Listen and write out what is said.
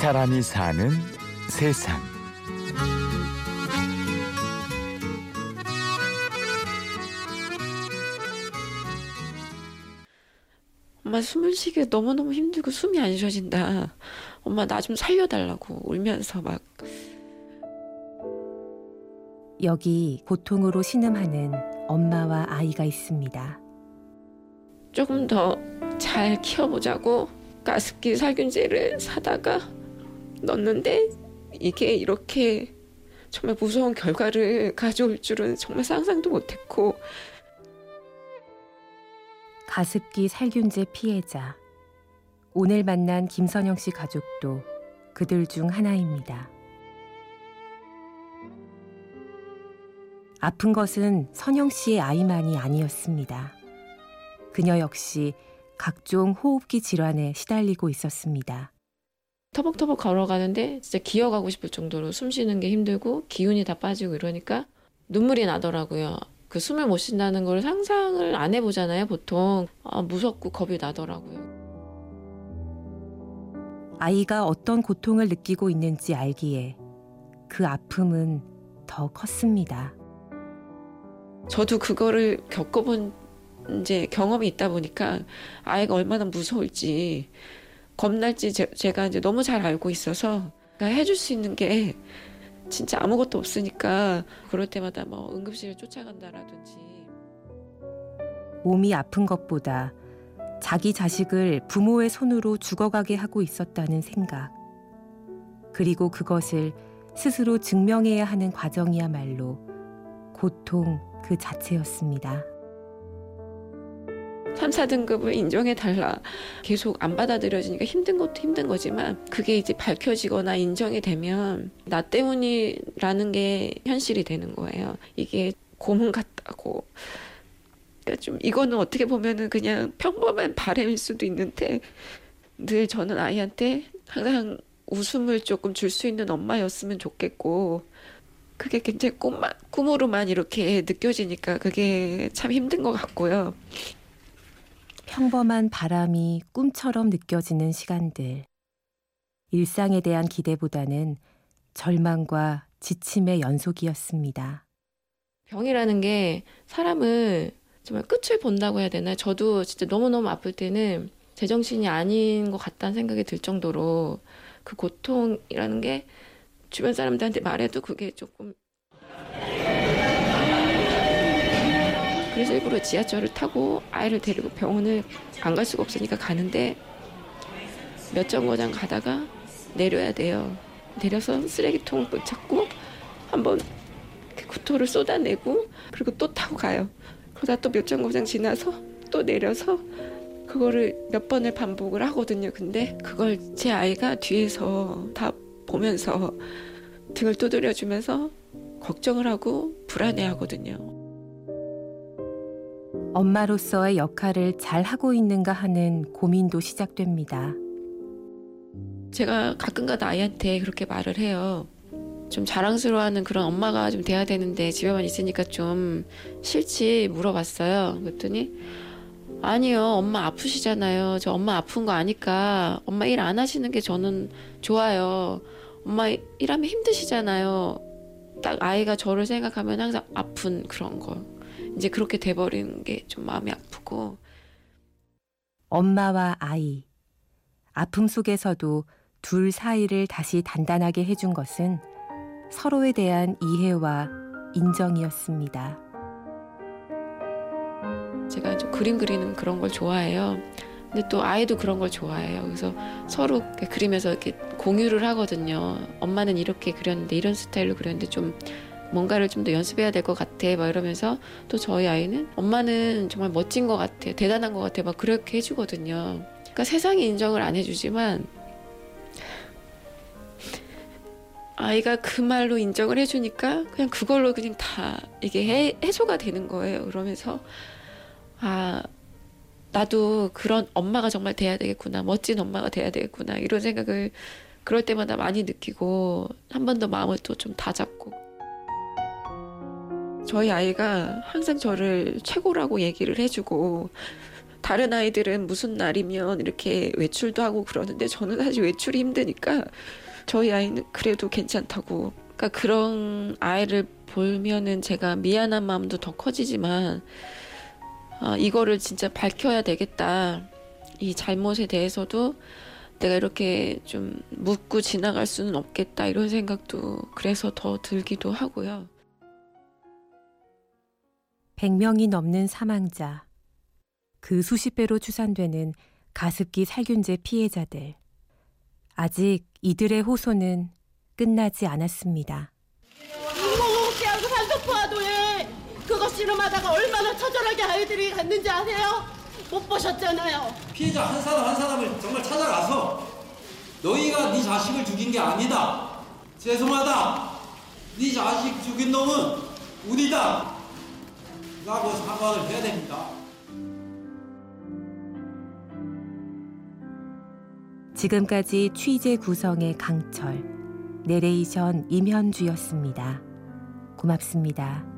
사람이 사는 세상. 엄마 숨을 쉬기 너무너무 힘들고 숨이 안 쉬어진다. 엄마 나 좀 살려달라고 울면서 막 여기 고통으로 신음하는 엄마와 아이가 있습니다. 조금 더 잘 키워보자고 가습기 살균제를 사다가 넣었는데 이게 이렇게 정말 무서운 결과를 가져올 줄은 정말 상상도 못했고 가습기 살균제 피해자. 오늘 만난 김선영 씨 가족도 그들 중 하나입니다. 아픈 것은 선영 씨의 아이만이 아니었습니다. 그녀 역시 각종 호흡기 질환에 시달리고 있었습니다. 터벅터벅 걸어가는데 진짜 기어가고 싶을 정도로 숨 쉬는 게 힘들고 기운이 다 빠지고 이러니까 눈물이 나더라고요. 그 숨을 못 쉰다는 걸 상상을 안 해보잖아요, 보통. 아, 무섭고 겁이 나더라고요. 아이가 어떤 고통을 느끼고 있는지 알기에 그 아픔은 더 컸습니다. 저도 그거를 겪어본 이제 경험이 있다 보니까 아이가 얼마나 무서울지 겁날지 제, 제가 이제 너무 잘 알고 있어서 그러니까 해줄 수 있는 게 진짜 아무것도 없으니까 그럴 때마다 뭐 응급실을 쫓아간다라든지 몸이 아픈 것보다 자기 자식을 부모의 손으로 죽어가게 하고 있었다는 생각. 그리고 그것을 스스로 증명해야 하는 과정이야말로 고통 그 자체였습니다. 3, 4등급을 인정해 달라. 계속 안 받아들여지니까 힘든 것도 힘든 거지만 그게 이제 밝혀지거나 인정이 되면 나 때문이라는 게 현실이 되는 거예요. 이게 고문 같다고. 그러니까 좀 이거는 어떻게 보면은 그냥 평범한 바램일 수도 있는데 늘 저는 아이한테 항상 웃음을 조금 줄 수 있는 엄마였으면 좋겠고 그게 굉장히 꿈만, 꿈으로만 이렇게 느껴지니까 그게 참 힘든 것 같고요. 평범한 바람이 꿈처럼 느껴지는 시간들. 일상에 대한 기대보다는 절망과 지침의 연속이었습니다. 병이라는 게 사람을 정말 끝을 본다고 해야 되나? 저도 진짜 너무너무 아플 때는 제정신이 아닌 것 같다는 생각이 들 정도로 그 고통이라는 게 주변 사람들한테 말해도 그게 조금 그래서 일부러 지하철을 타고 아이를 데리고 병원을 안 갈 수가 없으니까 가는데 몇 정거장 가다가 내려야 돼요. 내려서 쓰레기통을 또 찾고 한번 그 구토를 쏟아내고 그리고 또 타고 가요. 그러다 또 몇 정거장 지나서 또 내려서 그거를 몇 번을 반복을 하거든요. 근데 그걸 제 아이가 뒤에서 다 보면서 등을 두드려주면서 걱정을 하고 불안해하거든요. 엄마로서의 역할을 잘 하고 있는가 하는 고민도 시작됩니다. 제가 가끔가다 아이한테 그렇게 말을 해요. 좀 자랑스러워하는 그런 엄마가 좀 돼야 되는데 집에만 있으니까 좀 싫지 물어봤어요. 그랬더니 아니요 엄마 아프시잖아요. 저 엄마 아픈 거 아니까 엄마 일 안 하시는 게 저는 좋아요. 엄마 일하면 힘드시잖아요. 딱 아이가 저를 생각하면 항상 아픈 그런 거. 이제 그렇게 돼버리는 게 좀 마음이 아프고. 엄마와 아이. 아픔 속에서도 둘 사이를 다시 단단하게 해준 것은 서로에 대한 이해와 인정이었습니다. 제가 좀 그림 그리는 그런 걸 좋아해요. 근데 또 아이도 그런 걸 좋아해요. 그래서 서로 그리면서 이렇게 공유를 하거든요. 엄마는 이렇게 그렸는데 이런 스타일로 그렸는데 좀 뭔가를 좀 더 연습해야 될 것 같아. 막 이러면서 또 저희 아이는 엄마는 정말 멋진 것 같아. 대단한 것 같아. 막 그렇게 해주거든요. 그러니까 세상이 인정을 안 해주지만 아이가 그 말로 인정을 해주니까 그냥 그걸로 그냥 다 이게 해, 해소가 되는 거예요. 그러면서 아 나도 그런 엄마가 정말 돼야 되겠구나. 멋진 엄마가 돼야 되겠구나. 이런 생각을 그럴 때마다 많이 느끼고 한 번 더 마음을 또 좀 다잡고 저희 아이가 항상 저를 최고라고 얘기를 해주고 다른 아이들은 무슨 날이면 이렇게 외출도 하고 그러는데 저는 사실 외출이 힘드니까 저희 아이는 그래도 괜찮다고. 그러니까 그런 아이를 보면은 제가 미안한 마음도 더 커지지만 아, 이거를 진짜 밝혀야 되겠다. 이 잘못에 대해서도 내가 이렇게 좀 묻고 지나갈 수는 없겠다 이런 생각도 그래서 더 들기도 하고요. 100명이 넘는 사망자, 그 수십 배로 추산되는 가습기 살균제 피해자들. 아직 이들의 호소는 끝나지 않았습니다. 인공호흡기하고 산소포화도에 그거 실험하다가 얼마나 처절하게 아이들이 갔는지 아세요? 못 보셨잖아요. 피해자 한 사람 한 사람을 정말 찾아가서 너희가 네 자식을 죽인 게 아니다. 죄송하다. 네 자식 죽인 놈은 우리다. 라고 사과를 해야 됩니다. 지금까지 취재 구성의 강철, 내레이션 임현주였습니다. 고맙습니다. 그